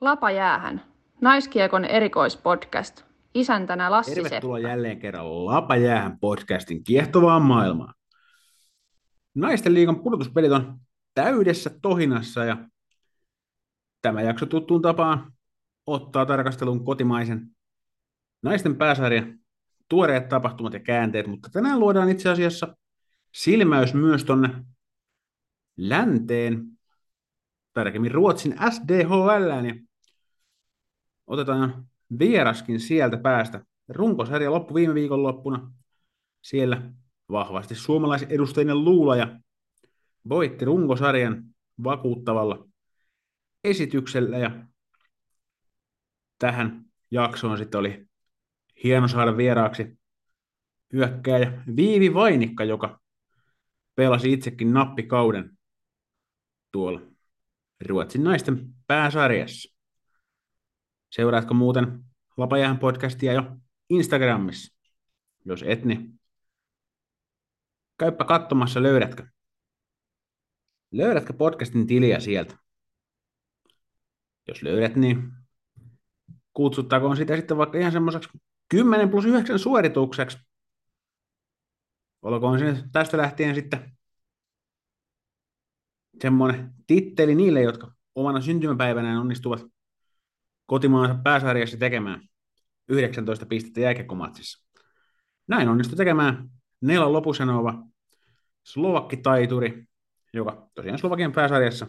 Lapa jäähän. Naiskiekon erikoispodcast. Isäntänä Lassi Tervetuloa Seppä. jälleen kerran Lapa jäähän podcastin kiehtovaan maailmaan. Naisten liigan pudotuspelit on täydessä tohinassa ja tämä jakso tuttuun tapaan ottaa tarkastelun kotimaisen naisten pääsarjan tuoreet tapahtumat ja käänteet, mutta tänään luodaan itse asiassa silmäys myös tonne länteen, tarkemmin Ruotsin SDHL, ja otetaan vieraskin sieltä päästä. Runkosarja loppu viime viikon loppuna. Siellä vahvasti suomalaisedustajien luulaja voitti runkosarjan vakuuttavalla esityksellä ja tähän jaksoon sitten oli hieno saada vieraaksi hyökkääjä Viivi Vainikka, joka pelasi itsekin nappikauden tuolla Ruotsin naisten pääsarjassa. Seuraatko muuten Lapajähän podcastia jo Instagramissa? Jos et, niin käyppä katsomassa, löydätkö? Löydätkö podcastin tiliä sieltä? Jos löydät, niin kutsuttakoon sitä sitten vaikka ihan semmoiseksi 10 plus 9 suoritukseksi. Olkoon se tästä lähtien sitten semmoinen titteli niille, jotka omana syntymäpäivänään onnistuvat kotimaansa pääsarjassa tekemään 19 pistettä jääkiekkomatsissa. Näin onnistui tekemään Nela Lopusanova, slovakkitaituri, joka tosiaan Slovakian pääsarjassa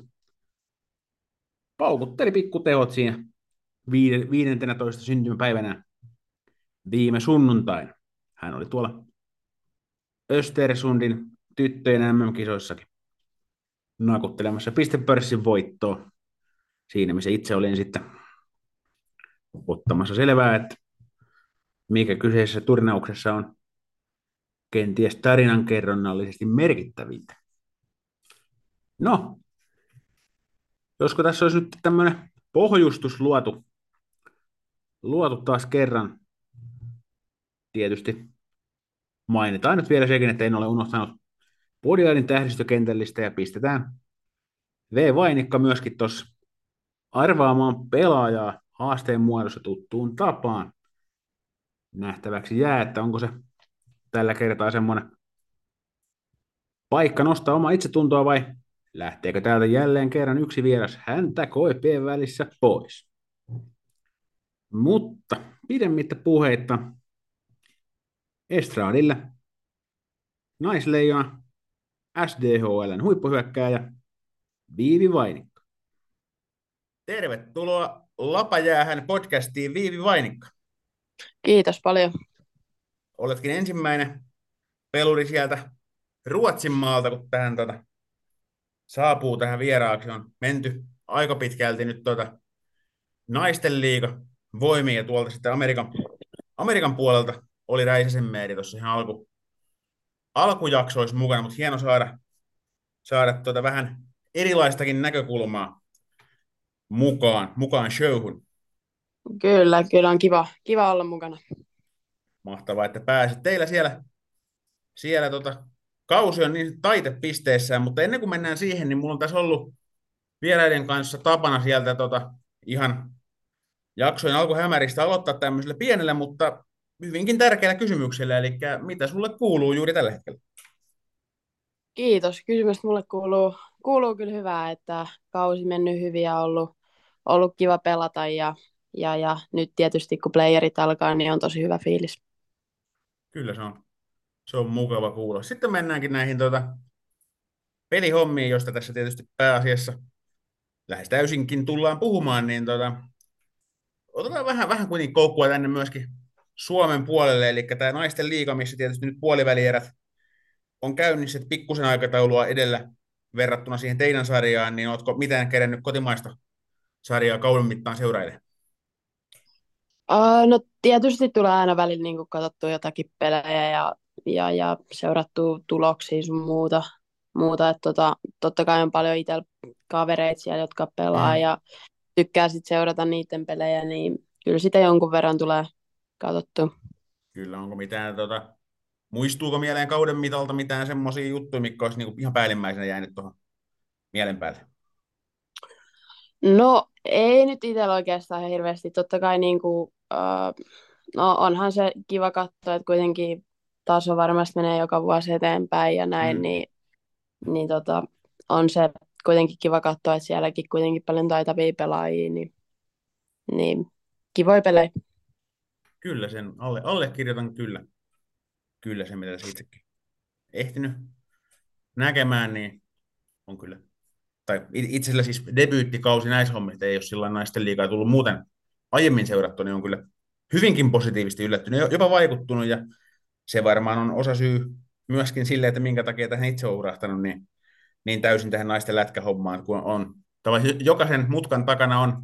paukutteli pikkutehot siinä 15. syntymäpäivänä viime sunnuntaina. Hän oli tuolla Östersundin tyttöjen MM-kisoissakin nakuttelemassa pistepörssin voittoa siinä, missä itse olin sitten ottamassa selvää, että mikä kyseisessä turnauksessa on kenties tarinankerronnallisesti merkittävintä. No, josko tässä olisi nyt tämmöinen pohjustus luotu, luotu taas kerran, tietysti mainitaan nyt vielä sekin, että en ole unohtanut Podiaidin tähdistökentällistä ja pistetään V. Vainikka myöskin tuossa arvaamaan pelaajaa haasteen muodossa tuttuun tapaan. Nähtäväksi jää, että onko se tällä kertaa semmoinen paikka nostaa oma itsetuntoa vai lähteekö täältä jälleen kerran yksi vieras häntä koipien välissä pois. Mutta pidemmittä puheitta Estradille naisleijona SDHLn huippuhyökkääjä Viivi Vainikka. Tervetuloa Lapajäähän podcastiin Viivi Vainikka. Kiitos paljon. Oletkin ensimmäinen peluri sieltä Ruotsin maalta, kun tähän tota, saapuu tähän vieraaksi. On menty aika pitkälti nyt tota, naisten liiga voimiin ja tuolta sitten Amerikan, Amerikan puolelta oli Räisäsen Meeri tuossa ihan alku, alkujaksoissa mukana, mutta hieno saada, saada tuota vähän erilaistakin näkökulmaa mukaan, mukaan showhun. Kyllä, kyllä on kiva, kiva olla mukana. Mahtavaa, että pääsit. Teillä siellä, siellä tota, kausi on niin taitepisteessään, mutta ennen kuin mennään siihen, niin mulla on tässä ollut vieraiden kanssa tapana sieltä tota, ihan jaksojen alkuhämäristä aloittaa tämmöisellä pienellä, mutta hyvinkin tärkeällä kysymyksellä, eli mitä sulle kuuluu juuri tällä hetkellä? Kiitos. Kysymys mulle kuuluu, kuuluu kyllä hyvää, että kausi mennyt hyvin ja ollut, ollut kiva pelata ja, ja, ja nyt tietysti kun playerit alkaa, niin on tosi hyvä fiilis. Kyllä se on. Se on mukava kuulla. Sitten mennäänkin näihin tuota, pelihommiin, joista tässä tietysti pääasiassa lähes täysinkin tullaan puhumaan, niin tuota, otetaan vähän, vähän kuitenkin koukkua tänne myöskin Suomen puolelle, eli tämä naisten liiga, missä tietysti nyt puolivälierät on käynnissä pikkusen aikataulua edellä verrattuna siihen teidän sarjaan, niin oletko mitään kerennyt kotimaista sarjaa kauden mittaan seuraille? Uh, no tietysti tulee aina välillä niin katsottua jotakin pelejä ja, ja, ja seurattua tuloksia sun muuta. muuta. että tota, totta kai on paljon itsellä kavereita siellä, jotka pelaa mm. ja tykkää sit seurata niiden pelejä, niin kyllä sitä jonkun verran tulee katsottu. Kyllä, onko mitään, tota, muistuuko mieleen kauden mitalta mitään semmoisia juttuja, mitkä olisi niinku ihan päällimmäisenä jäänyt tuohon mielen päälle? No ei nyt itsellä oikeastaan hirveästi. Totta kai niin kuin, uh, no onhan se kiva katsoa, että kuitenkin taso varmasti menee joka vuosi eteenpäin ja näin, Mm. niin, niin tota, on se kuitenkin kiva katsoa, että sielläkin kuitenkin paljon taitavia pelaajia, niin, niin kivoja pelejä. Kyllä sen alle, allekirjoitan kyllä. Kyllä se, mitä tässä itsekin ehtinyt näkemään, niin on kyllä. Tai it- itsellä siis debyyttikausi näissä hommissa ei ole sillä naisten liikaa tullut muuten aiemmin seurattu, niin on kyllä hyvinkin positiivisesti yllättynyt, jo- jopa vaikuttunut, ja se varmaan on osa syy myöskin sille, että minkä takia tähän itse on urahtanut niin, niin täysin tähän naisten lätkähommaan, kun on. Tavallaan jokaisen mutkan takana on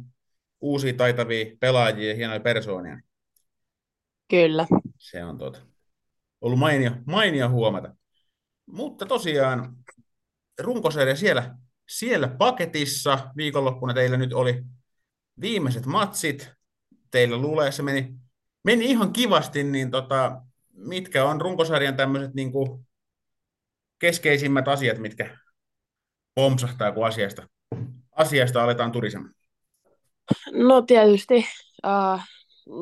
uusia taitavia pelaajia ja hienoja persoonia. Kyllä. Se on tuota, ollut mainio, mainio huomata. Mutta tosiaan runkosarja siellä, siellä paketissa. Viikonloppuna teillä nyt oli viimeiset matsit. Teillä luuleessa meni, meni ihan kivasti, niin tota, mitkä on runkosarjan tämmöiset niin keskeisimmät asiat, mitkä pompsahtaa, kun asiasta, asiasta aletaan turisemaan? No tietysti uh,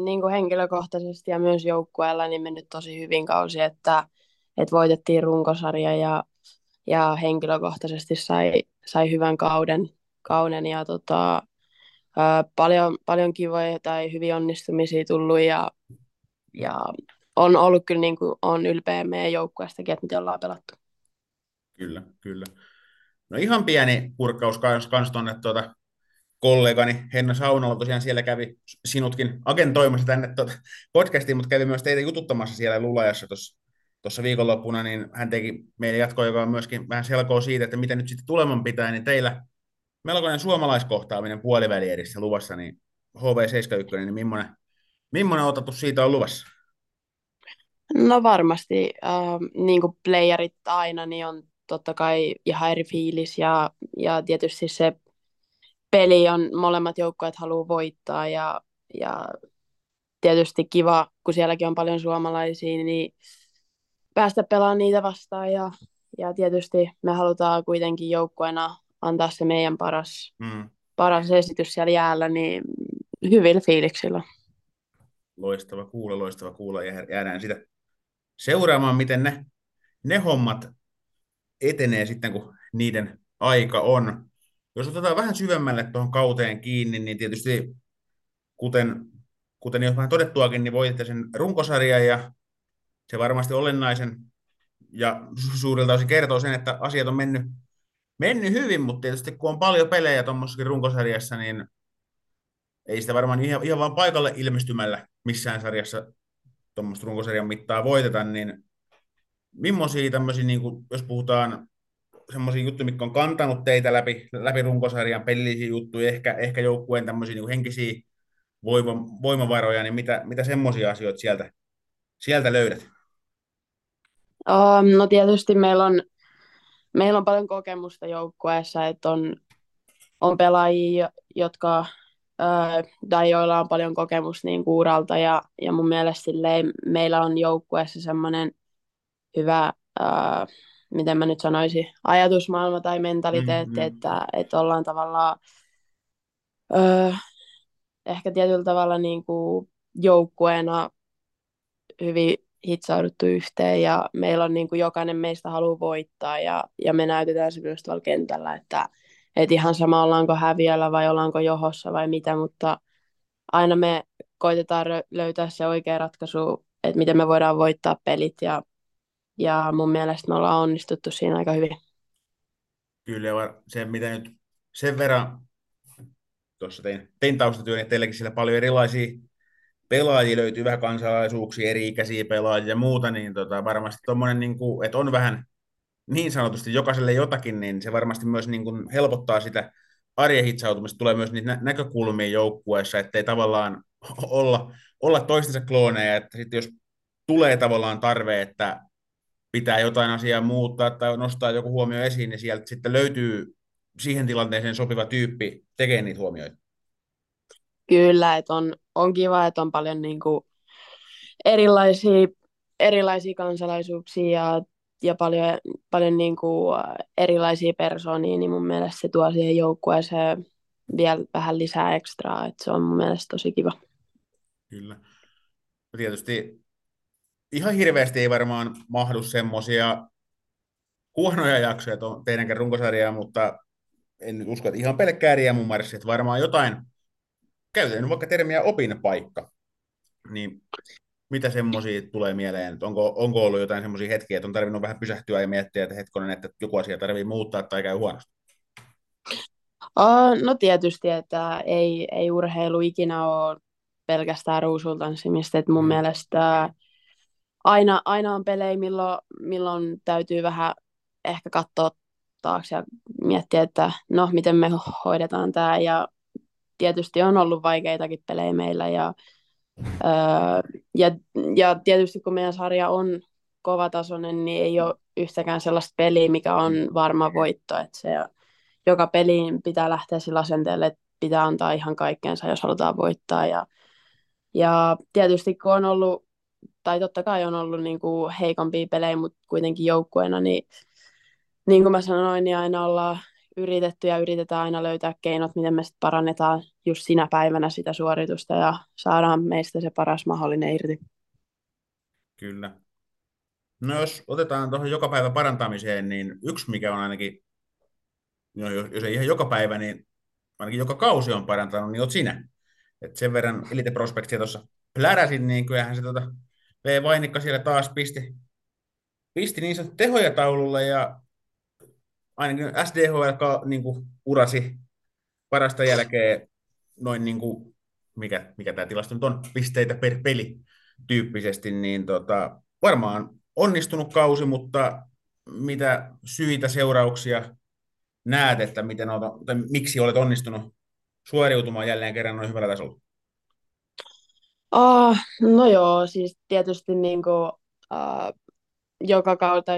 niin kuin henkilökohtaisesti ja myös joukkueella niin mennyt tosi hyvin kausi, että, että voitettiin runkosarja ja, ja henkilökohtaisesti sai, sai hyvän kauden, kauden ja tota, uh, paljon, paljon kivoja tai hyviä onnistumisia tullut ja, ja on ollut kyllä niin kuin, on ylpeä meidän joukkueestakin, että miten ollaan pelattu. Kyllä, kyllä. No ihan pieni purkaus kans, kans tuonne tuota, kollegani Henna Saunalla, tosiaan siellä kävi sinutkin agentoimassa tänne tuota podcastiin, mutta kävi myös teitä jututtamassa siellä Lulajassa tuossa viikonloppuna, niin hän teki meille jatkoa, joka on myöskin vähän selkoa siitä, että mitä nyt sitten tuleman pitää, niin teillä melkoinen suomalaiskohtaaminen puolivälierissä luvassa, niin HV71, niin millainen, millainen otatus siitä on luvassa? No varmasti, äh, niin kuin playerit aina, niin on totta kai ihan eri fiilis ja, ja tietysti se peli on, molemmat joukkueet haluaa voittaa ja, ja tietysti kiva, kun sielläkin on paljon suomalaisia, niin päästä pelaamaan niitä vastaan ja, ja tietysti me halutaan kuitenkin joukkueena antaa se meidän paras, Mm. paras esitys siellä jäällä, niin hyvillä fiiliksillä. Loistava kuulla, loistava kuulla ja jäädään sitä seuraamaan, miten ne, ne hommat etenee sitten, kun niiden aika on. Jos otetaan vähän syvemmälle tuohon kauteen kiinni, niin tietysti, kuten, kuten jo vähän todettuakin, niin voitte sen runkosarjan ja se varmasti olennaisen ja su- suurilta osin kertoo sen, että asiat on mennyt, mennyt hyvin, mutta tietysti kun on paljon pelejä tuommoisessakin runkosarjassa, niin ei sitä varmaan ihan, ihan vaan paikalle ilmestymällä missään sarjassa tuommoista runkosarjan mittaa voiteta, niin millaisia tämmöisiä, niin kuin, jos puhutaan semmoisia juttuja, mitkä on kantanut teitä läpi, läpi runkosarjan, pelillisiä juttuja, ehkä, ehkä joukkueen tämmöisiä niin henkisiä voima, voimavaroja, niin mitä, mitä semmoisia asioita sieltä, sieltä löydät? Um, no tietysti meillä on, meillä on paljon kokemusta joukkueessa, että on, on pelaajia, jotka tai joilla on paljon kokemusta niin kuuralta ja, ja mun mielestä silleen, meillä on joukkueessa semmoinen hyvä, ö, miten mä nyt sanoisin, ajatusmaailma tai mentaliteetti, Mm, mm. että, että ollaan tavallaan ö, ehkä tietyllä tavalla niin kuin joukkueena hyvin hitsauduttu yhteen ja meillä on niin kuin jokainen meistä haluaa voittaa ja, ja me näytetään se myös tuolla kentällä, että, että ihan sama ollaanko häviöllä vai ollaanko johossa vai mitä, mutta aina me koitetaan löytää se oikea ratkaisu, että miten me voidaan voittaa pelit ja, ja mun mielestä me ollaan onnistuttu siinä aika hyvin. Kyllä, se mitä nyt sen verran tuossa tein, tein taustatyön, että teilläkin siellä paljon erilaisia pelaajia löytyy, vähän kansalaisuuksia, eri-ikäisiä pelaajia ja muuta, niin tota, varmasti tuommoinen, niin että on vähän niin sanotusti jokaiselle jotakin, niin se varmasti myös niin kuin helpottaa sitä arjen hitsautumista, tulee myös niitä nä- näkökulmia joukkueessa, ettei tavallaan olla, olla toistensa klooneja, että sitten jos tulee tavallaan tarve, että pitää jotain asiaa muuttaa tai nostaa joku huomio esiin, niin sieltä sitten löytyy siihen tilanteeseen sopiva tyyppi tekemään niitä huomioita. Kyllä, että on, on kiva, että on paljon niin kuin erilaisia, erilaisia kansalaisuuksia ja, ja paljon, paljon niin kuin erilaisia persoonia, niin mun mielestä se tuo siihen joukkueeseen vielä vähän lisää ekstraa, että se on mun mielestä tosi kiva. Kyllä. No tietysti ihan hirveästi ei varmaan mahdu semmoisia huonoja jaksoja teidänkään runkosarjaa, mutta en usko, että ihan pelkkää riemumarssi, että varmaan jotain, käytetään vaikka termiä opinpaikka, niin mitä semmoisia tulee mieleen? Onko, onko ollut jotain semmoisia hetkiä, että on tarvinnut vähän pysähtyä ja miettiä, että hetkonen, että joku asia tarvii muuttaa tai käy huonosti? No tietysti, että ei, ei urheilu ikinä ole pelkästään ruusultanssimista, että mun mm. mielestä aina, aina on pelejä, milloin, milloin täytyy vähän ehkä katsoa taakse ja miettiä, että no, miten me hoidetaan tämä. Ja tietysti on ollut vaikeitakin pelejä meillä. Ja, öö, ja, ja tietysti kun meidän sarja on kovatasoinen, niin ei ole yhtäkään sellaista peliä, mikä on varma voitto. Että se, joka peliin pitää lähteä sillä asenteelle, että pitää antaa ihan kaikkeensa, jos halutaan voittaa. Ja, ja tietysti kun on ollut, tai totta kai on ollut niin kuin heikompia pelejä, mutta kuitenkin joukkueena, niin niin kuin mä sanoin, niin aina ollaan yritetty ja yritetään aina löytää keinot, miten me sitten parannetaan just sinä päivänä sitä suoritusta ja saadaan meistä se paras mahdollinen irti. Kyllä. No jos otetaan tuohon joka päivä parantamiseen, niin yksi mikä on ainakin, no jos ei ihan joka päivä, niin ainakin joka kausi on parantanut, niin oot sinä. Et sen verran Elite Prospectia tuossa pläräsin, niin kyllähän se tota, V. Vainikka siellä taas pisti, pisti niin sanottu tehoja taululle ja ainakin SDHL niin kuin, urasi parasta jälkeen noin niin kuin, mikä, mikä tämä tilasto nyt on, pisteitä per peli tyyppisesti, niin tota, varmaan onnistunut kausi, mutta mitä syitä, seurauksia näet, että miten olet, tai miksi olet onnistunut suoriutumaan jälleen kerran noin hyvällä tasolla? Oh, no joo, siis tietysti niin kuin, uh, joka kautta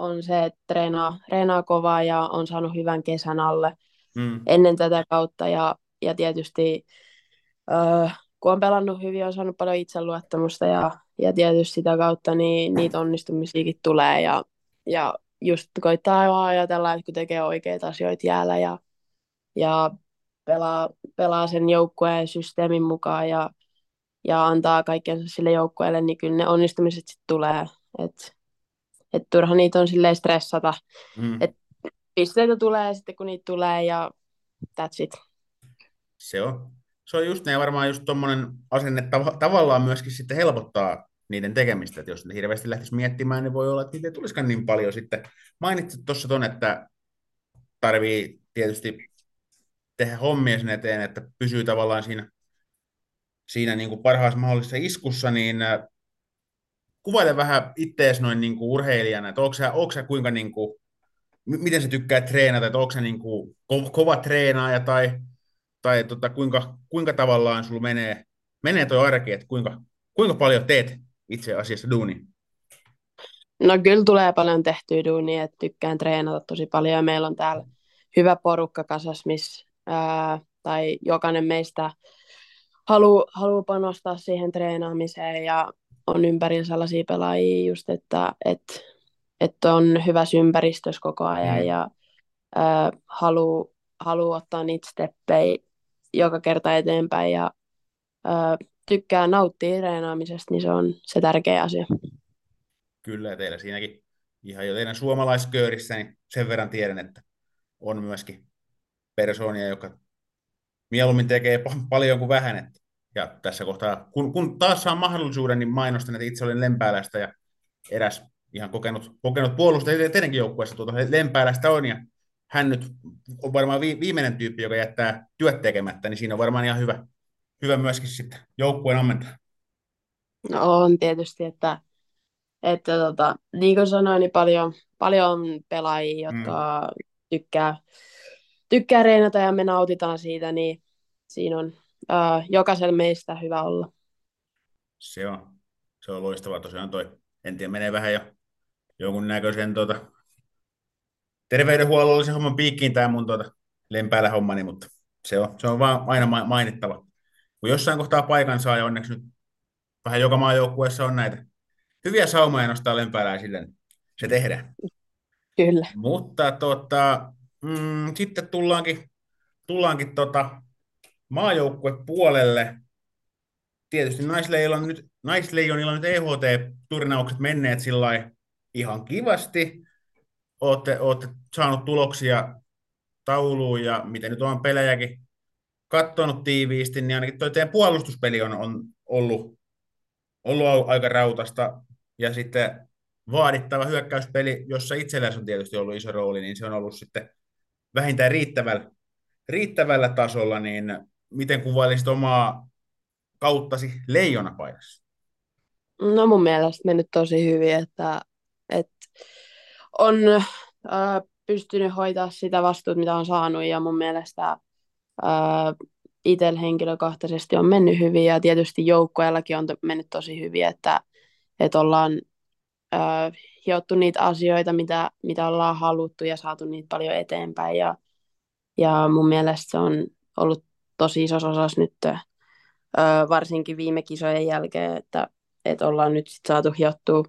on se, että treenaa, treenaa kovaa ja on saanut hyvän kesän alle mm. ennen tätä kautta. Ja, ja tietysti äh, kun on pelannut hyvin, on saanut paljon itseluottamusta ja, ja tietysti sitä kautta niin niitä onnistumisiakin tulee. Ja, ja just koittaa aivan ajatella, että kun tekee oikeita asioita jäällä ja, ja pelaa, pelaa sen joukkueen systeemin mukaan ja, ja antaa kaikkensa sille joukkueelle, niin kyllä ne onnistumiset sitten tulee. Et että turha niitä on silleen stressata. Mm. Että pisteitä tulee sitten kun niitä tulee ja that's it. Se on. Se on just ne, ja varmaan just tuommoinen asenne tav- tavallaan myöskin sitten helpottaa niiden tekemistä, että jos ne hirveästi lähtisi miettimään, niin voi olla, että niitä ei tulisikaan niin paljon sitten. Mainitsit tuossa ton, että tarvii tietysti tehdä hommia sen eteen, että pysyy tavallaan siinä, siinä niin kuin parhaassa mahdollisessa iskussa, niin kuvaile vähän ittees noin niin kuin urheilijana, että onko sä, onko sä kuinka niin kuin, miten sä tykkää treenata, että onko sä niin kuin ko- kova treenaaja tai, tai tota, kuinka, kuinka tavallaan sulla menee, menee toi arki, että kuinka, kuinka paljon teet itse asiassa duuni? No kyllä tulee paljon tehtyä duunia, että tykkään treenata tosi paljon meillä on täällä hyvä porukka kasas, missä tai jokainen meistä haluaa haluu panostaa siihen treenaamiseen ja on ympärillä sellaisia pelaajia just, että, että, että on hyvässä ympäristössä koko ajan mm. ja äh, haluaa haluu ottaa niitä steppejä joka kerta eteenpäin ja äh, tykkää nauttia treenaamisesta, niin se on se tärkeä asia. Kyllä, teillä siinäkin ihan jo teidän suomalaisköörissä, niin sen verran tiedän, että on myöskin persoonia, joka mieluummin tekee paljon kuin vähän, että ja tässä kohtaa, kun, kun taas saa mahdollisuuden, niin mainostan, että itse olen Lempäälästä ja eräs ihan kokenut, kokenut puolustaja teidänkin joukkueessa tuota Lempäälästä on, ja hän nyt on varmaan viimeinen tyyppi, joka jättää työt tekemättä, niin siinä on varmaan ihan hyvä, hyvä myöskin sitten joukkueen ammentaa. No on tietysti, että, että tota, niin kuin sanoin, niin paljon, paljon pelaajia, jotka mm. tykkää, tykkää reenata ja me nautitaan siitä, niin siinä on, uh, jokaisella meistä hyvä olla. Se on, se on loistavaa tosiaan toi. En tiedä, menee vähän jo jonkun näköisen tuota, terveydenhuollollisen homman piikkiin tämä mun tuota, lempäällä hommani, mutta se on, se on vaan aina mainittava. Kun jossain kohtaa paikan saa, ja onneksi nyt vähän joka maajoukkueessa on näitä hyviä saumoja nostaa lempäällä sille, niin se tehdään. Kyllä. Mutta tota, mm, sitten tullaankin tullaankin tota maajoukkue puolelle. Tietysti naisleijonilla nyt, naisleijonilla nyt EHT-turnaukset menneet sillä ihan kivasti. Olette, olette saanut tuloksia tauluun ja miten nyt on pelejäkin katsonut tiiviisti, niin ainakin tuo teidän puolustuspeli on, on ollut, ollut aika rautasta. Ja sitten vaadittava hyökkäyspeli, jossa itselläsi on tietysti ollut iso rooli, niin se on ollut sitten vähintään riittävällä, riittävällä tasolla, niin miten kuvailisit omaa kauttasi leijonapaidassa? No mun mielestä mennyt tosi hyvin, että, että on äh, pystynyt hoitaa sitä vastuuta, mitä on saanut, ja mun mielestä äh, itsellä henkilökohtaisesti on mennyt hyvin, ja tietysti joukkoillakin on mennyt tosi hyvin, että, että ollaan äh, hiottu niitä asioita, mitä, mitä ollaan haluttu, ja saatu niitä paljon eteenpäin, ja, ja mun mielestä se on ollut tosi iso osas nyt, äh, varsinkin viime kisojen jälkeen, että, että ollaan nyt sit saatu hiottua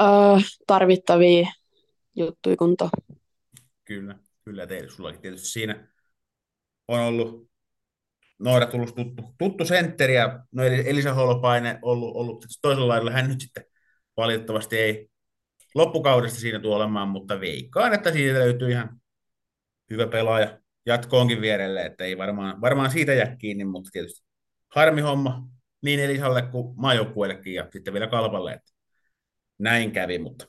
äh, tarvittavia juttuja kuntoon. Kyllä, kyllä teille. Sullakin tietysti siinä on ollut Noora tullut tuttu, tuttu sentteri ja no Elisa Holopainen ollut, ollut toisella lailla. Hän nyt sitten valitettavasti ei loppukaudesta siinä tule olemaan, mutta veikkaan, että siitä löytyy ihan hyvä pelaaja jatkoonkin vierelle, että ei varmaan, varmaan siitä jää kiinni, mutta tietysti harmi homma niin Elisalle kuin maajoukkueellekin ja sitten vielä Kalpalle, että näin kävi, mutta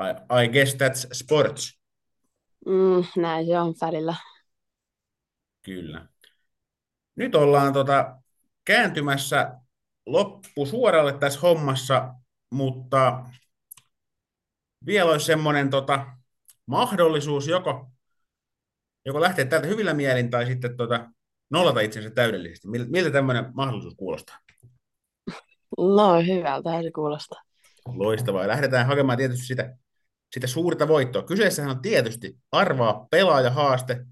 I, I guess that's sports. Mm, näin se on välillä. Kyllä. Nyt ollaan tota, kääntymässä loppusuoralle tässä hommassa, mutta vielä olisi semmoinen tota, mahdollisuus joko, joko lähteä täältä hyvillä mielin tai sitten tota, nollata itsensä täydellisesti. Miltä tämmöinen mahdollisuus kuulostaa? No hyvältä se kuulostaa. Loistavaa. Lähdetään hakemaan tietysti sitä, sitä suurta voittoa. Kyseessähän on tietysti arvaa pelaajahaaste.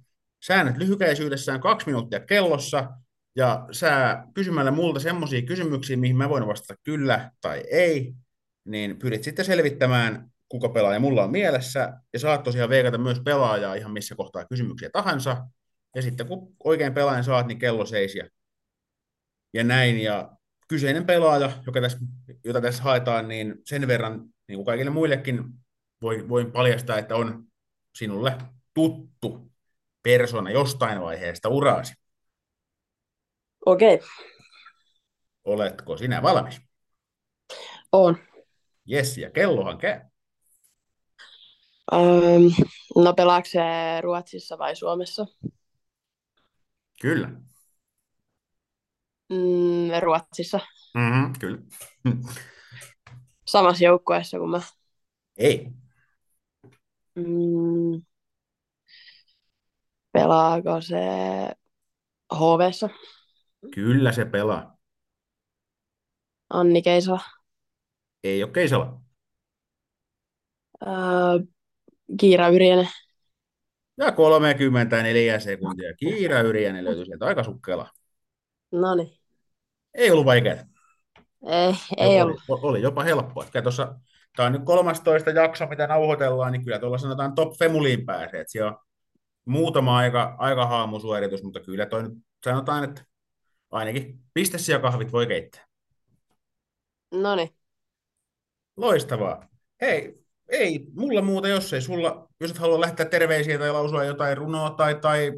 Säännöt lyhykäisyydessään kaksi minuuttia kellossa. Ja sä kysymällä multa semmoisia kysymyksiä, mihin mä voin vastata kyllä tai ei, niin pyrit sitten selvittämään, kuka pelaaja mulla on mielessä. Ja saat tosiaan veikata myös pelaajaa ihan missä kohtaa kysymyksiä tahansa. Ja sitten kun oikein pelaajan saat, niin kello seis ja, ja näin. Ja kyseinen pelaaja, joka tässä, jota tässä haetaan, niin sen verran, niin kuin kaikille muillekin, voi, voin paljastaa, että on sinulle tuttu persona jostain vaiheesta uraasi. Okei. Okay. Oletko sinä valmis? On. Jes, ja kellohan käy. Um, no pelaako se Ruotsissa vai Suomessa? Kyllä. Mm, Ruotsissa. Mm-hmm, kyllä. Samassa joukkueessa kuin mä. Ei. Mm, pelaako se HVssa? Kyllä se pelaa. Anni Keisala? Ei ole Keisala. Öö, Kiira Yrjänen? Ja 34 sekuntia. Kiira Yrjänen löytyi sieltä aika sukkela. No niin. Ei ollut vaikeaa. Ei, ei oli, ollut. Oli jopa helppoa. Tuossa, tämä on nyt 13 jakso, mitä nauhoitellaan, niin kyllä tuolla sanotaan top femuliin pääsee. Että siellä on muutama aika, aika haamusuoritus, mutta kyllä toi nyt sanotaan, että ainakin pistessä ja kahvit voi keittää. No niin. Loistavaa. Hei, ei mulla muuta, jos ei sulla, jos et halua lähteä terveisiä tai lausua jotain runoa tai, tai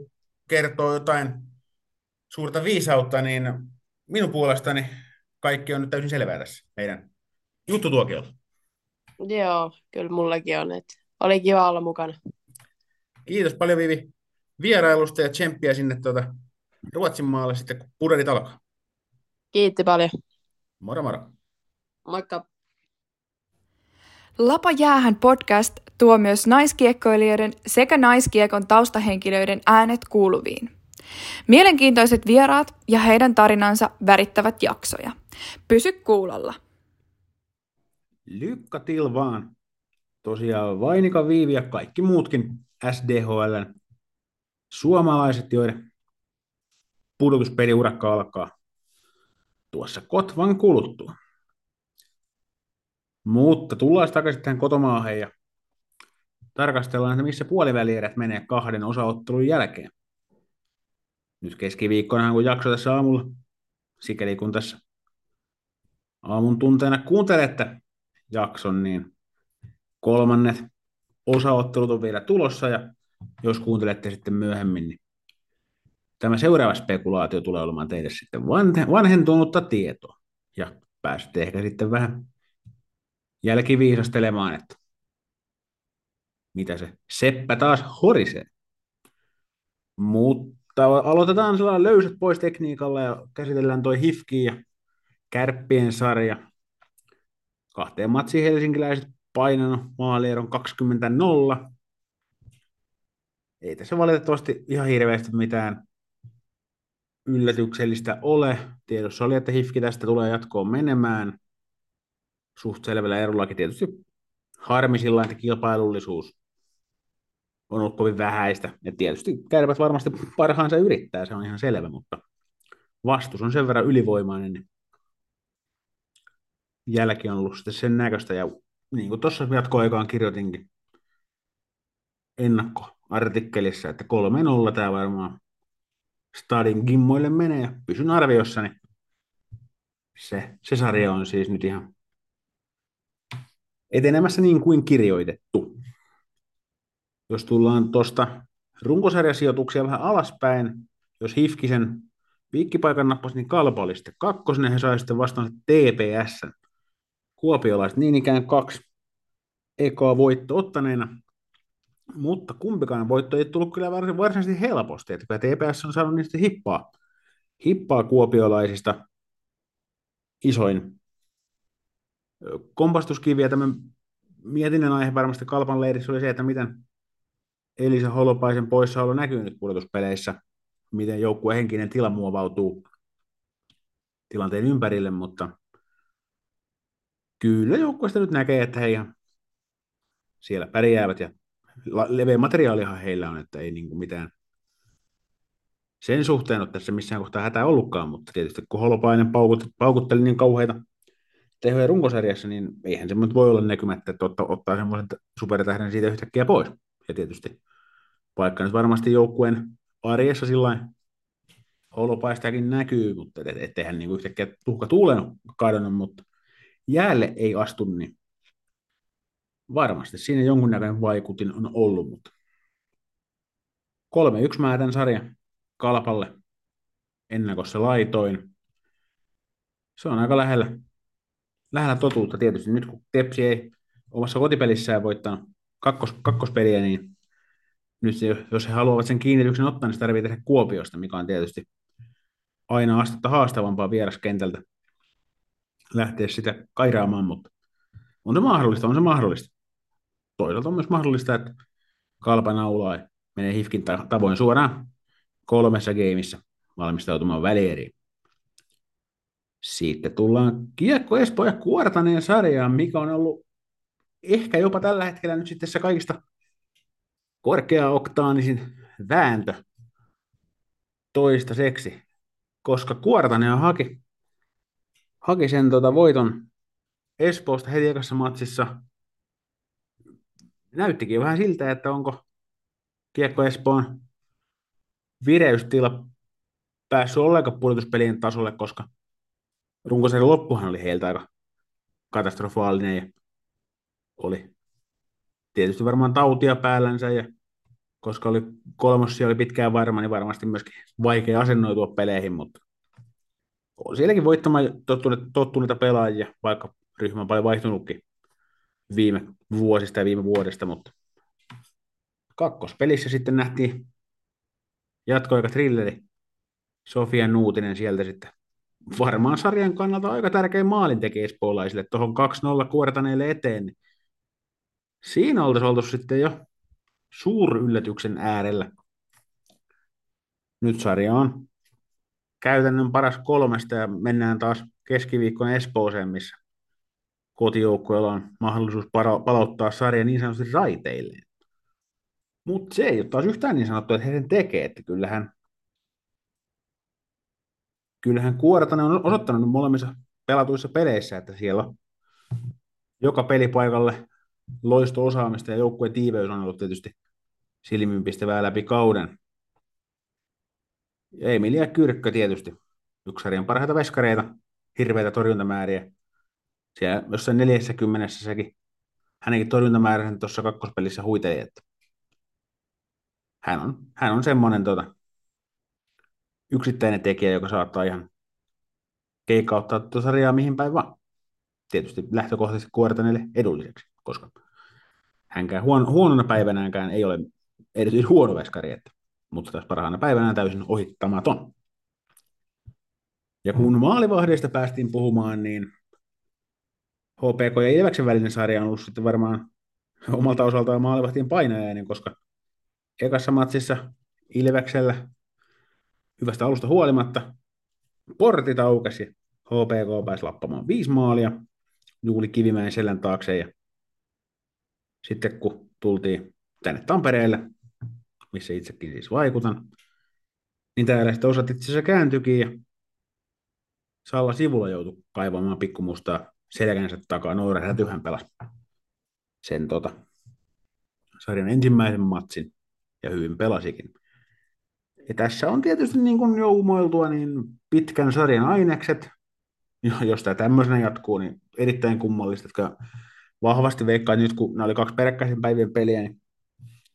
kertoa jotain suurta viisautta, niin minun puolestani kaikki on nyt täysin selvää tässä meidän juttutuokiolla. Joo, kyllä mullakin on. Että oli kiva olla mukana. Kiitos paljon Vivi vierailusta ja tsemppiä sinne tuota Ruotsin maalle sitten, kun puderit alkaa. Kiitti paljon. Moro moro. Moikka. Lapa jäähän podcast tuo myös naiskiekkoilijoiden sekä naiskiekon taustahenkilöiden äänet kuuluviin. Mielenkiintoiset vieraat ja heidän tarinansa värittävät jaksoja. Pysy kuulolla. Lykka til vaan. Tosiaan Vainika Viivi ja kaikki muutkin SDHL suomalaiset, joiden pudotuspeliurakka alkaa tuossa Kotvan kuluttua. Mutta tullaan takaisin tähän kotomaahan ja tarkastellaan, että missä puolivälierät menee kahden osaottelun jälkeen. nyt keskiviikkona, kun jakso tässä aamulla, sikäli kun tässä aamun tunteena kuuntelette jakson, niin kolmannet osaottelut on vielä tulossa, ja jos kuuntelette sitten myöhemmin, niin tämä seuraava spekulaatio tulee olemaan teille sitten vanhentunutta tietoa, ja pääsette ehkä sitten vähän jälkiviisastelemaan, että mitä se Seppä taas horisee. Mutta aloitetaan sellainen löysät pois tekniikalla ja käsitellään toi Hifki ja Kärppien sarja. Kahteen matsiin helsinkiläiset painanut maalieron 20-0. Ei tässä valitettavasti ihan hirveästi mitään yllätyksellistä ole. Tiedossa oli, että Hifki tästä tulee jatkoon menemään. Suht selvällä erollakin tietysti harmi sillä että kilpailullisuus on ollut kovin vähäistä. Ja tietysti kärpät varmasti parhaansa yrittää, se on ihan selvä, mutta vastus on sen verran ylivoimainen, niin jälki on ollut sitten sen näköistä. Ja niin kuin tuossa jatkoaikaan kirjoitinkin ennakkoartikkelissa, että 3-0 tämä varmaan Stadin gimmoille menee ja pysyn arviossa, niin se, se sarja on siis nyt ihan etenemässä niin kuin kirjoitettu. Jos tullaan tuosta runkosarjasijoituksia vähän alaspäin, jos Hifkisen viikkipaikan nappasi, niin Kalpa oli sitten kakkosen, he sai sitten vastaan TPS. Kuopiolaiset niin ikään kaksi ekoa voitto ottaneena, mutta kumpikaan voitto ei tullut kyllä varsinaisesti helposti, että TPS on saanut niistä hippaa, hippaa kuopiolaisista isoin kompastuskivi ja tämän mietinnän aihe varmasti Kalpan leirissä oli se, että miten Elisa Holopaisen poissaolo näkyy nyt pudotuspeleissä, miten joukkueen henkinen tila muovautuu tilanteen ympärille, mutta kyllä joukkueesta nyt näkee, että he ihan siellä pärjäävät ja leveä materiaalihan heillä on, että ei niin mitään sen suhteen ole tässä missään kohtaa hätää ollutkaan, mutta tietysti kun Holopainen paukut, paukutteli niin kauheita tehoja runkosarjassa, niin eihän se voi olla näkymättä, että ottaa, ottaa semmoisen supertähden siitä yhtäkkiä pois. Ja tietysti vaikka nyt varmasti joukkueen arjessa sillä holopaistakin näkyy, mutta et, etteihän niin yhtäkkiä tuhka tuulen kadonnut, mutta jäälle ei astu, niin varmasti siinä jonkunnäköinen vaikutin on ollut, mutta 3-1 mä tämän sarja Kalpalle ennakossa laitoin. Se on aika lähellä, lähellä totuutta tietysti. Nyt kun Tepsi ei omassa kotipelissään voittanut kakkos, kakkospeliä, niin nyt se, jos he haluavat sen kiinnityksen ottaa, niin se tarvitsee tehdä Kuopiosta, mikä on tietysti aina astetta haastavampaa vieraskentältä lähteä sitä kairaamaan, mutta on se mahdollista, on se mahdollista. Toisaalta on myös mahdollista, että kalpa naulaa menee Hifkin tavoin suoraan kolmessa gameissa valmistautumaan välieriin. Sitten tullaan Kiekko Espoo ja Kuortaneen sarjaan, mikä on ollut ehkä jopa tällä hetkellä nyt sitten se kaikista korkea-oktaanisin vääntö toistaiseksi, koska Kuortanen haki, haki sen tota voiton Espoosta heti ekassa matsissa. Näyttikin vähän siltä, että onko Kiekko Espoon vireystila päässyt ollenkaan pudotuspelien tasolle, koska runkosarjan loppuhan oli heiltä aika katastrofaalinen ja oli tietysti varmaan tautia päällänsä ja koska oli kolmossia oli pitkään varma, niin varmasti myöskin vaikea asennoitua peleihin, mutta on sielläkin voittamaan tottuneita, tottuneita pelaajia, vaikka ryhmä on paljon vaihtunutkin viime vuosista ja viime vuodesta, mutta kakkospelissä sitten nähtiin jatkoaika trilleri Sofia Nuutinen sieltä sitten varmaan sarjan kannalta aika tärkeä maalin espoolaisille tuohon 2-0 kuortaneille eteen. Niin siinä oltaisiin oltu sitten jo suuryllätyksen äärellä. Nyt sarja on käytännön paras kolmesta ja mennään taas keskiviikkona Espooseen, missä kotijoukkueella on mahdollisuus palauttaa sarja niin sanotusti raiteilleen. Mutta se ei ole taas yhtään niin sanottu, että he sen tekee, että kyllähän, kyllähän Kuoratanen on osoittanut molemmissa pelatuissa peleissä, että siellä on joka pelipaikalle loisto-osaamista ja joukkueen tiiveys on ollut tietysti silmiinpistävää läpi kauden. Emilia Kyrkkö tietysti, yksi sarjan parhaita veskareita, hirveitä torjuntamääriä. Siellä jossain 40 sekin, hänenkin torjuntamääränsä tuossa kakkospelissä huiteli, että hän on, hän on semmoinen tota, yksittäinen tekijä, joka saattaa ihan keikkauttaa tuota sarjaa mihin päin vaan. Tietysti lähtökohtaisesti kuortaneille edulliseksi, koska hänkään huon, huonona päivänäänkään ei ole erityisesti huono veskari, että, mutta tässä parhaana päivänä täysin ohittamaton. Ja kun maalivahdeista päästiin puhumaan, niin HPK ja Ilveksen välinen sarja on ollut sitten varmaan omalta osaltaan maalivahtien painajainen, koska ekassa matsissa Ilveksellä hyvästä alusta huolimatta portit aukesi HPK pääsi lappamaan viisi maalia Juuli Kivimäen selän taakse ja sitten kun tultiin tänne Tampereelle, missä itsekin siis vaikutan, niin täällä sitten osat itse asiassa kääntyikin ja Salla sivulla joutui kaivamaan pikkumustaa selkänsä takaa. Noora Rätyhän pelasi sen tota, sarjan ensimmäisen matsin ja hyvin pelasikin. Ja tässä on tietysti niin kuin jo umoiltua niin pitkän sarjan ainekset, jos tämä tämmöisenä jatkuu, niin erittäin kummallista, että vahvasti veikkaan nyt, kun nämä oli kaksi peräkkäisen päivien peliä, niin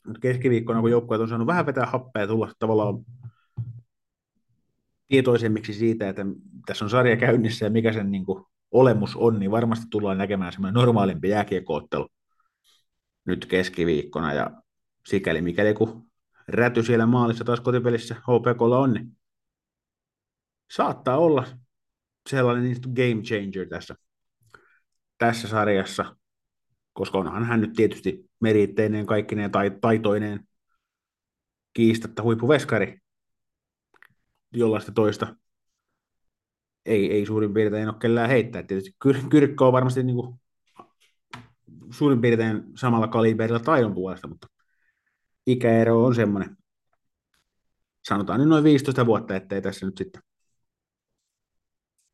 nyt keskiviikkona, kun joukkueet on saanut vähän vetää happea ja tulla tavallaan tietoisemmiksi siitä, että tässä on sarja käynnissä ja mikä sen niin kuin olemus on, niin varmasti tullaan näkemään semmoinen normaalimpi jääkiekoottelu nyt keskiviikkona. Ja sikäli mikäli kun räty siellä maalissa taas kotipelissä HPKlla on, niin saattaa olla sellainen niin game changer tässä, tässä sarjassa, koska onhan hän nyt tietysti meriitteinen, kaikkineen tai, taitoineen kiistatta huippuveskari, jollaista toista ei, ei suurin piirtein ole kellään heittää. Tietysti Kyr- Kyrkkö on varmasti niin kuin suurin piirtein samalla kaliberilla taidon puolesta, mutta ikäero on semmoinen, sanotaan nyt noin 15 vuotta, ettei tässä nyt sitten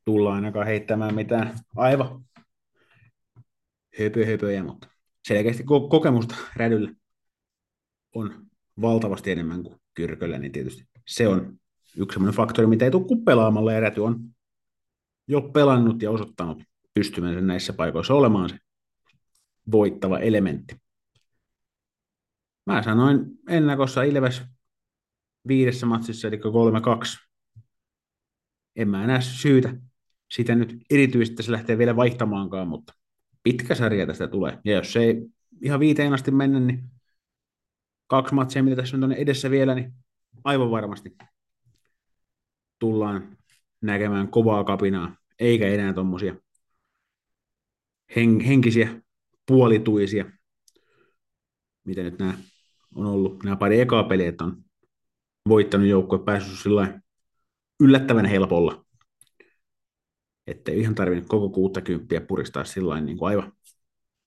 tulla ainakaan heittämään mitään. Aivan. Höpö höpöjä, mutta selkeästi kokemusta rädyllä on valtavasti enemmän kuin Kyrköllä, niin tietysti se on yksi sellainen faktori, mitä ei tule pelaamalla, ja räty on jo pelannut ja osoittanut pystymänsä näissä paikoissa olemaan se voittava elementti. Mä sanoin ennakossa Ilves viidessä matsissa, eli 3-2. En mä enää syytä sitä nyt erityisesti se lähtee vielä vaihtamaankaan, mutta pitkä sarja tästä tulee. Ja jos ei ihan viiteen asti mennä, niin kaksi matsia, mitä tässä on edessä vielä, niin aivan varmasti tullaan näkemään kovaa kapinaa, eikä enää tuommoisia hen- henkisiä puolituisia, mitä nyt nämä on ollut. Nämä pari ekaa peliä, että on voittanut joukkue päässyt sillä yllättävän helpolla, että ei ihan tarvinnut koko 60 puristaa sillä niin kuin aivan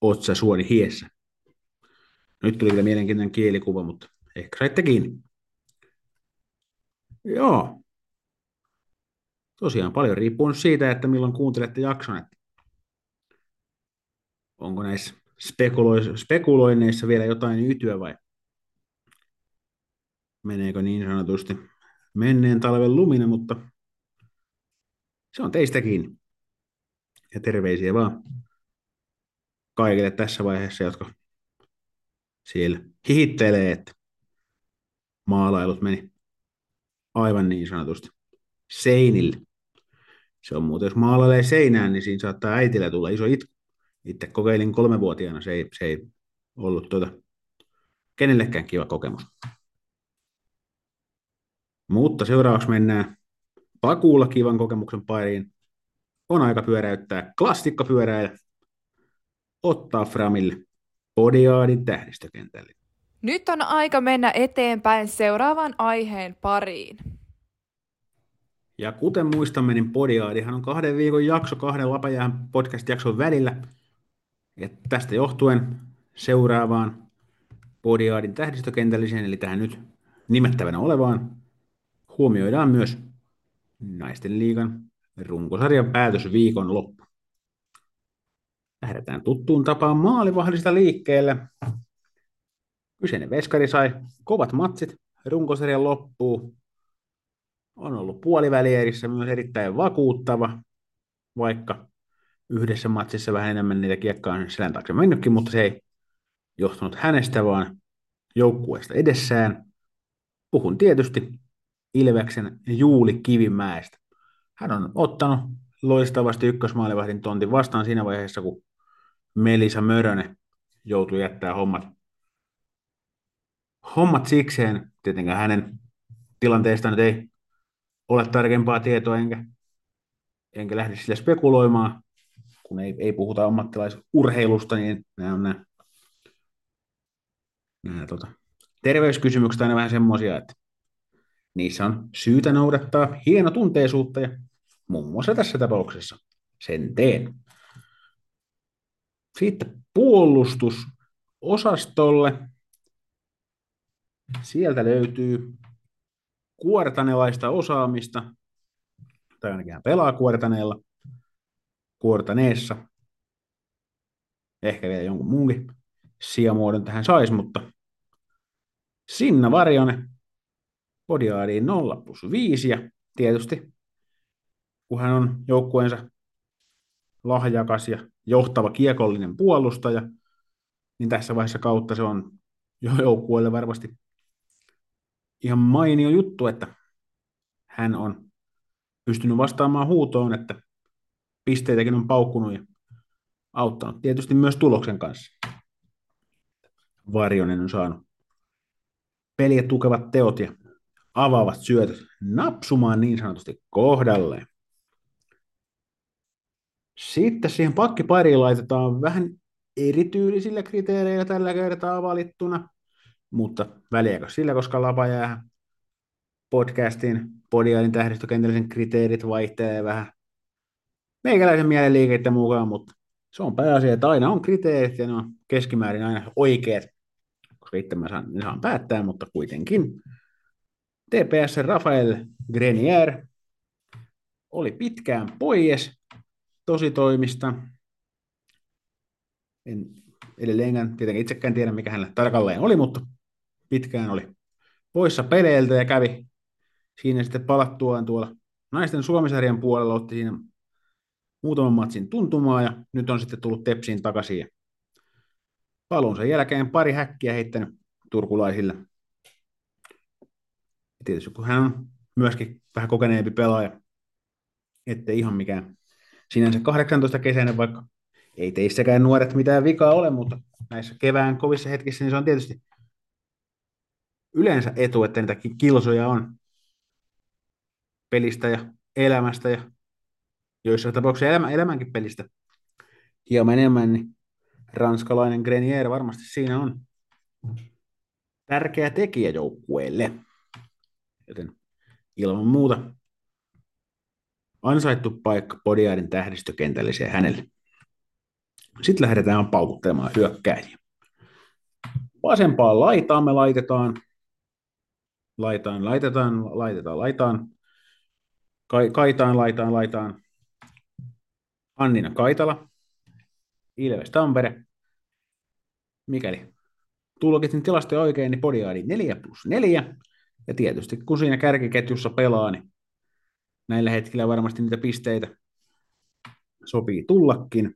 otsa suoni hiessä. Nyt tuli vielä mielenkiintoinen kielikuva, mutta ehkä saitte kiinni. Joo, tosiaan paljon riippuu siitä, että milloin kuuntelette jakson, että onko näissä spekulo- spekuloinneissa vielä jotain ytyä vai meneekö niin sanotusti menneen talven lumina, mutta se on teistä kiinni. Ja terveisiä vaan kaikille tässä vaiheessa, jotka siellä hihittelee, että maalailut meni aivan niin sanotusti seinille. Se on muuten, jos maalailee seinään, niin siinä saattaa äitillä tulla iso itku. Itse kokeilin kolmevuotiaana, se ei, se ei ollut tuota, kenellekään kiva kokemus. Mutta seuraavaksi mennään pakuulla kivan kokemuksen pariin. On aika pyöräyttää klassikkopyöräillä, ottaa Framille Podiaadin tähdistökentälle. Nyt on aika mennä eteenpäin seuraavan aiheen pariin. Ja kuten muistamme, niin Podiaadihan on kahden viikon jakso kahden Lapajään podcast-jakson välillä. Ja tästä johtuen seuraavaan Podiaadin tähdistökentälliseen, eli tähän nyt nimettävänä olevaan, huomioidaan myös naisten liigan runkosarjan päätös viikon loppu. Lähdetään tuttuun tapaan maalivahdista liikkeelle. Kyseinen veskari sai kovat matsit runkosarjan loppuun on ollut puolivälierissä myös erittäin vakuuttava, vaikka yhdessä matsissa vähän enemmän niitä kiekkaa selän taakse mennytkin, mutta se ei johtunut hänestä, vaan joukkueesta edessään. Puhun tietysti Ilveksen Juuli Kivimäestä. Hän on ottanut loistavasti ykkösmaalivahdin tontin vastaan siinä vaiheessa, kun Melisa Mörönen joutui jättää hommat, hommat sikseen. Tietenkään hänen tilanteestaan nyt ei ole tarkempaa tietoa, enkä, enkä lähde sille spekuloimaan, kun ei, ei puhuta ammattilaisurheilusta, niin nämä on nämä, nämä tota, terveyskysymykset aina vähän semmoisia, että niissä on syytä noudattaa hienotunteisuutta ja muun muassa tässä tapauksessa sen teen. Sitten puolustusosastolle. Sieltä löytyy kuortanelaista osaamista, tai ainakin hän pelaa kuortaneella, kuortaneessa. Ehkä vielä jonkun muunkin sijamuodon tähän saisi, mutta Sinna Varjonen Podiaadiin 0 plus 5 ja tietysti kun hän on joukkueensa lahjakas ja johtava kiekollinen puolustaja, niin tässä vaiheessa kautta se on jo joukkueelle varmasti ihan mainio juttu, että hän on pystynyt vastaamaan huutoon, että pisteitäkin on paukkunut ja auttanut tietysti myös tuloksen kanssa. Varjonen on saanut peliä tukevat teot ja avaavat syötöt napsumaan niin sanotusti kohdalleen. Sitten siihen pakkipariin laitetaan vähän erityylisillä kriteereillä tällä kertaa valittuna, mutta väliäkö sillä, koska lapa jää podcastin, podiailin tähdistökentällisen kriteerit vaihtelee vähän meikäläisen mielenliikeiden mukaan, mutta se on pääasia, että aina on kriteerit ja ne on keskimäärin aina oikeat, koska itse mä saan, ne saan päättää, mutta kuitenkin. TPS Rafael Grenier oli pitkään pois tositoimista. En edelleenkään tietenkin itsekään tiedä, mikä hänellä tarkalleen oli, mutta pitkään oli poissa peleiltä ja kävi siinä sitten palattuaan tuolla naisten suomisarjan puolella, otti siinä muutaman matsin tuntumaa ja nyt on sitten tullut Tepsiin takaisin. Ja palunsa jälkeen pari häkkiä heittänyt turkulaisille. Ja tietysti kun hän on myöskin vähän kokeneempi pelaaja, ettei ihan mikään sinänsä 18 kesäinen, vaikka ei teissäkään nuoret mitään vikaa ole, mutta näissä kevään kovissa hetkissä niin se on tietysti yleensä etu, että niitä kilsoja on pelistä ja elämästä ja joissain tapauksissa elämä, elämänkin pelistä hieman enemmän, niin ranskalainen Grenier varmasti siinä on tärkeä tekijä joukkueelle. Joten ilman muuta ansaittu paikka Podiaidin tähdistökentälliseen hänelle. Sitten lähdetään paukuttelemaan hyökkääjiä. Vasempaan laitaan me laitetaan, laitaan, laitetaan, laitetaan, laitaan, Kai, kaitaan, laitaan, laitaan. Annina Kaitala, Ilves Tampere. Mikäli tulkitin tilastoja oikein, niin Podiaadi 4 plus 4. Ja tietysti kun siinä kärkiketjussa pelaa, niin näillä hetkillä varmasti niitä pisteitä sopii tullakin.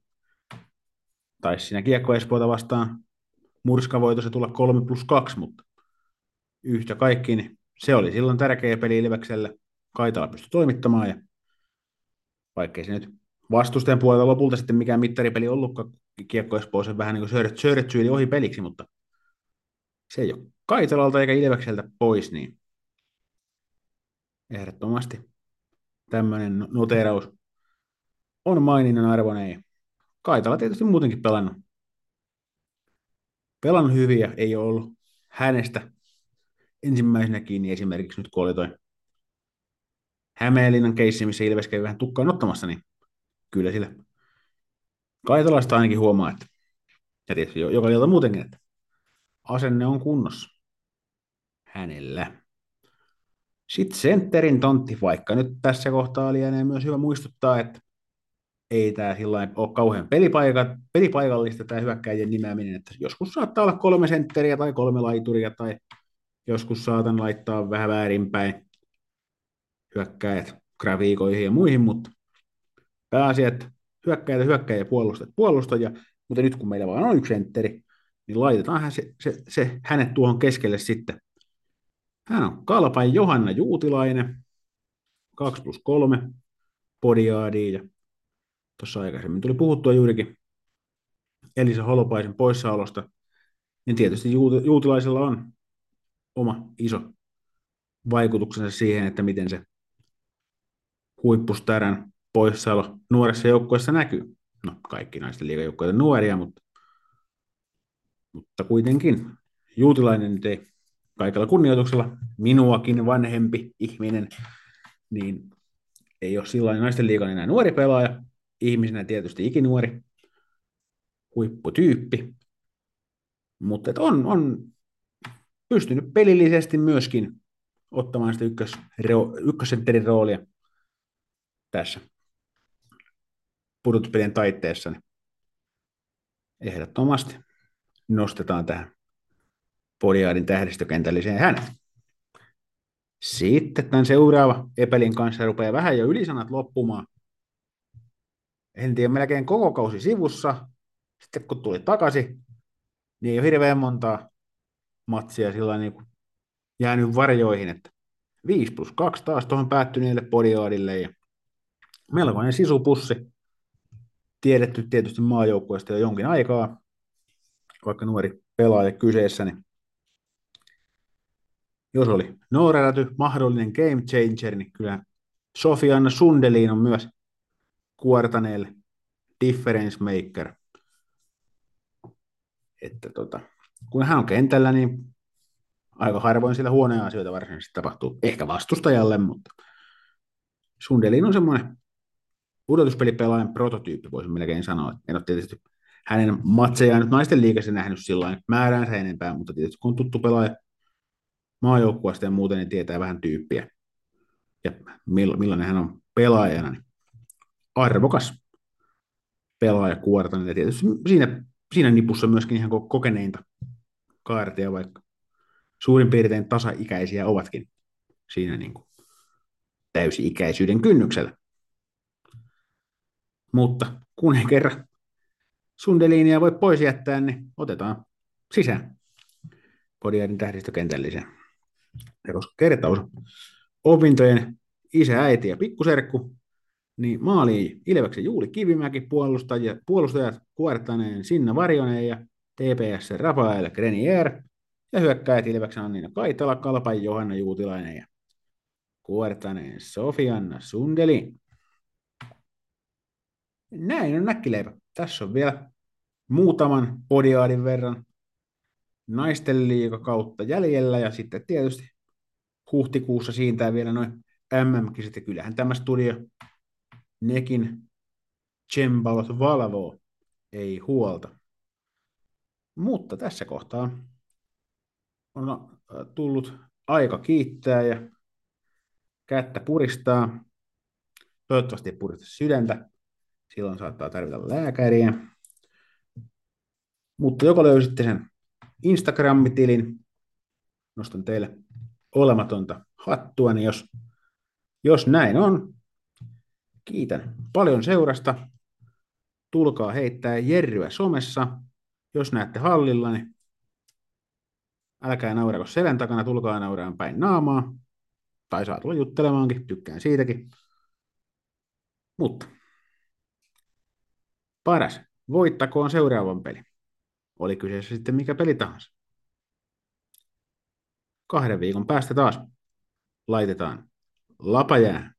Tai siinä Kiekko Espoota vastaan murskavoitossa tulla 3 plus 2, mutta yhtä kaikki, niin se oli silloin tärkeä peli Ilvekselle. Kaitala pystyi toimittamaan ja vaikkei se nyt vastustajan puolelta lopulta sitten mikään mittaripeli ollutkaan Kiekko Espoosen vähän niin kuin sööretsyyli ohi peliksi, mutta se ei ole Kaitalalta eikä Ilvekseltä pois, niin ehdottomasti tämmöinen noteraus on maininnan arvoinen. Kaitala tietysti muutenkin pelannut. Pelannut hyvin ja ei ole ollut hänestä ensimmäisenä kiinni esimerkiksi nyt kun oli toi Hämeenlinnan keissi, missä Ilves kävi vähän tukkaan ottamassa, niin kyllä sillä Kaitalaista ainakin huomaa, että ja tietysti joka muutenkin, että asenne on kunnossa hänellä. Sitten sentterin tontti, vaikka nyt tässä kohtaa lienee myös hyvä muistuttaa, että ei tämä sillä ole kauhean pelipaika, pelipaikallista tämä hyökkäjien nimeäminen, että joskus saattaa olla kolme sentteriä tai kolme laituria tai joskus saatan laittaa vähän väärinpäin hyökkäjät grafiikoihin ja muihin, mutta pääasia, että hyökkäjät, hyökkäjä, puolustajat, puolustajia, mutta nyt kun meillä vaan on yksi sentteri, niin laitetaan se, se, se, hänet tuohon keskelle sitten. Hän on Kalpain Johanna Juutilainen, 2 plus 3 podiaadia ja tuossa aikaisemmin tuli puhuttua juurikin Elisa Holopaisen poissaolosta, niin tietysti Juutilaisella on oma iso vaikutuksensa siihen, että miten se huippustärän poissaolo nuoressa joukkueessa näkyy. No, kaikki naisten liigajoukkueet nuoria, mutta, mutta kuitenkin Juutilainen ei kaikella kunnioituksella minuakin vanhempi ihminen, niin ei ole silloin naisten liigan enää nuori pelaaja, ihmisenä tietysti ikinuori, huipputyyppi, mutta on, on pystynyt pelillisesti myöskin ottamaan sitä ykkös, ykkössentterin roolia tässä pudotuspelien taitteessa. Ehdottomasti nostetaan tähän Podiaadin tähdistökentälliseen hänet. Sitten tämän seuraava Epelin kanssa rupeaa vähän jo ylisanat loppumaan. En tiedä, melkein koko kausi sivussa. Sitten kun tuli takaisin, niin ei ole hirveän montaa matsia sillä niin kuin jäänyt varjoihin, että 5 plus 2 taas tuohon päättyneelle podiaadille ja melkoinen sisupussi. Tiedetty tietysti maajoukkueesta jo jonkin aikaa, nuori pelaaja kyseessä, niin jos oli Nooreräty mahdollinen game changer, niin kyllä Sofianna Sundelin on myös kuortaneelle difference maker. Että tota, kun hän on kentällä, niin aika harvoin sillä huonoja asioita varsinaisesti tapahtuu. Ehkä vastustajalle, mutta Sundelin on semmoinen pudotuspelipelaajan prototyyppi, voisin melkein sanoa. En ole tietysti hänen matsejaan nyt naisten liikassa nähnyt sillä määräänsä enempää, mutta tietysti kun on tuttu pelaaja maajoukkueesta ja muuten, niin tietää vähän tyyppiä. Ja millainen hän on pelaajana, niin arvokas pelaaja kuortainen. Ja tietysti siinä, siinä nipussa myöskin ihan kokeneinta kaartia, vaikka suurin piirtein tasa-ikäisiä ovatkin siinä niin kuin täysi-ikäisyyden kynnyksellä. Mutta kun ei kerran Sundeliinia voi pois jättää, niin otetaan sisään Podiaidin tähdistökentälliseen. Ja koska kertaus opintojen isä, äiti ja pikkuserkku, niin maaliin Ilveksen Juuli Kivimäki, puolustajat, puolustajat Kuortaneen Sinna Varjonen ja TPS Rafael Grenier, ja hyökkäjät Ilveksen Annina Kaitala, Kalpa Johanna Juutilainen ja Kuortaneen Sofianna Sundeli. Näin on näkkileipä. Tässä on vielä muutaman podiaadin verran naisten liikakautta jäljellä ja sitten tietysti huhtikuussa siintää vielä noin MM-kisat ja kyllähän tämä studio nekin tsembalot valvoo, ei huolta. Mutta tässä kohtaa on äh, tullut aika kiittää ja kättä puristaa. Toivottavasti ei purista sydäntä. Silloin saattaa tarvita lääkäriä. Mutta joko löysitte sen Instagram-tilin, nostan teille olematonta hattua, niin jos, jos näin on, kiitän paljon seurasta. Tulkaa heittää jerryä somessa. Jos näette hallilla, niin älkää naurako selän takana, tulkaa nauraan päin naamaa. Tai saa tulla juttelemaankin, tykkään siitäkin. Mutta paras, voittakoon seuraavan peli. Oli kyseessä sitten mikä peli tahansa. Kahden viikon päästä taas laitetaan lapajää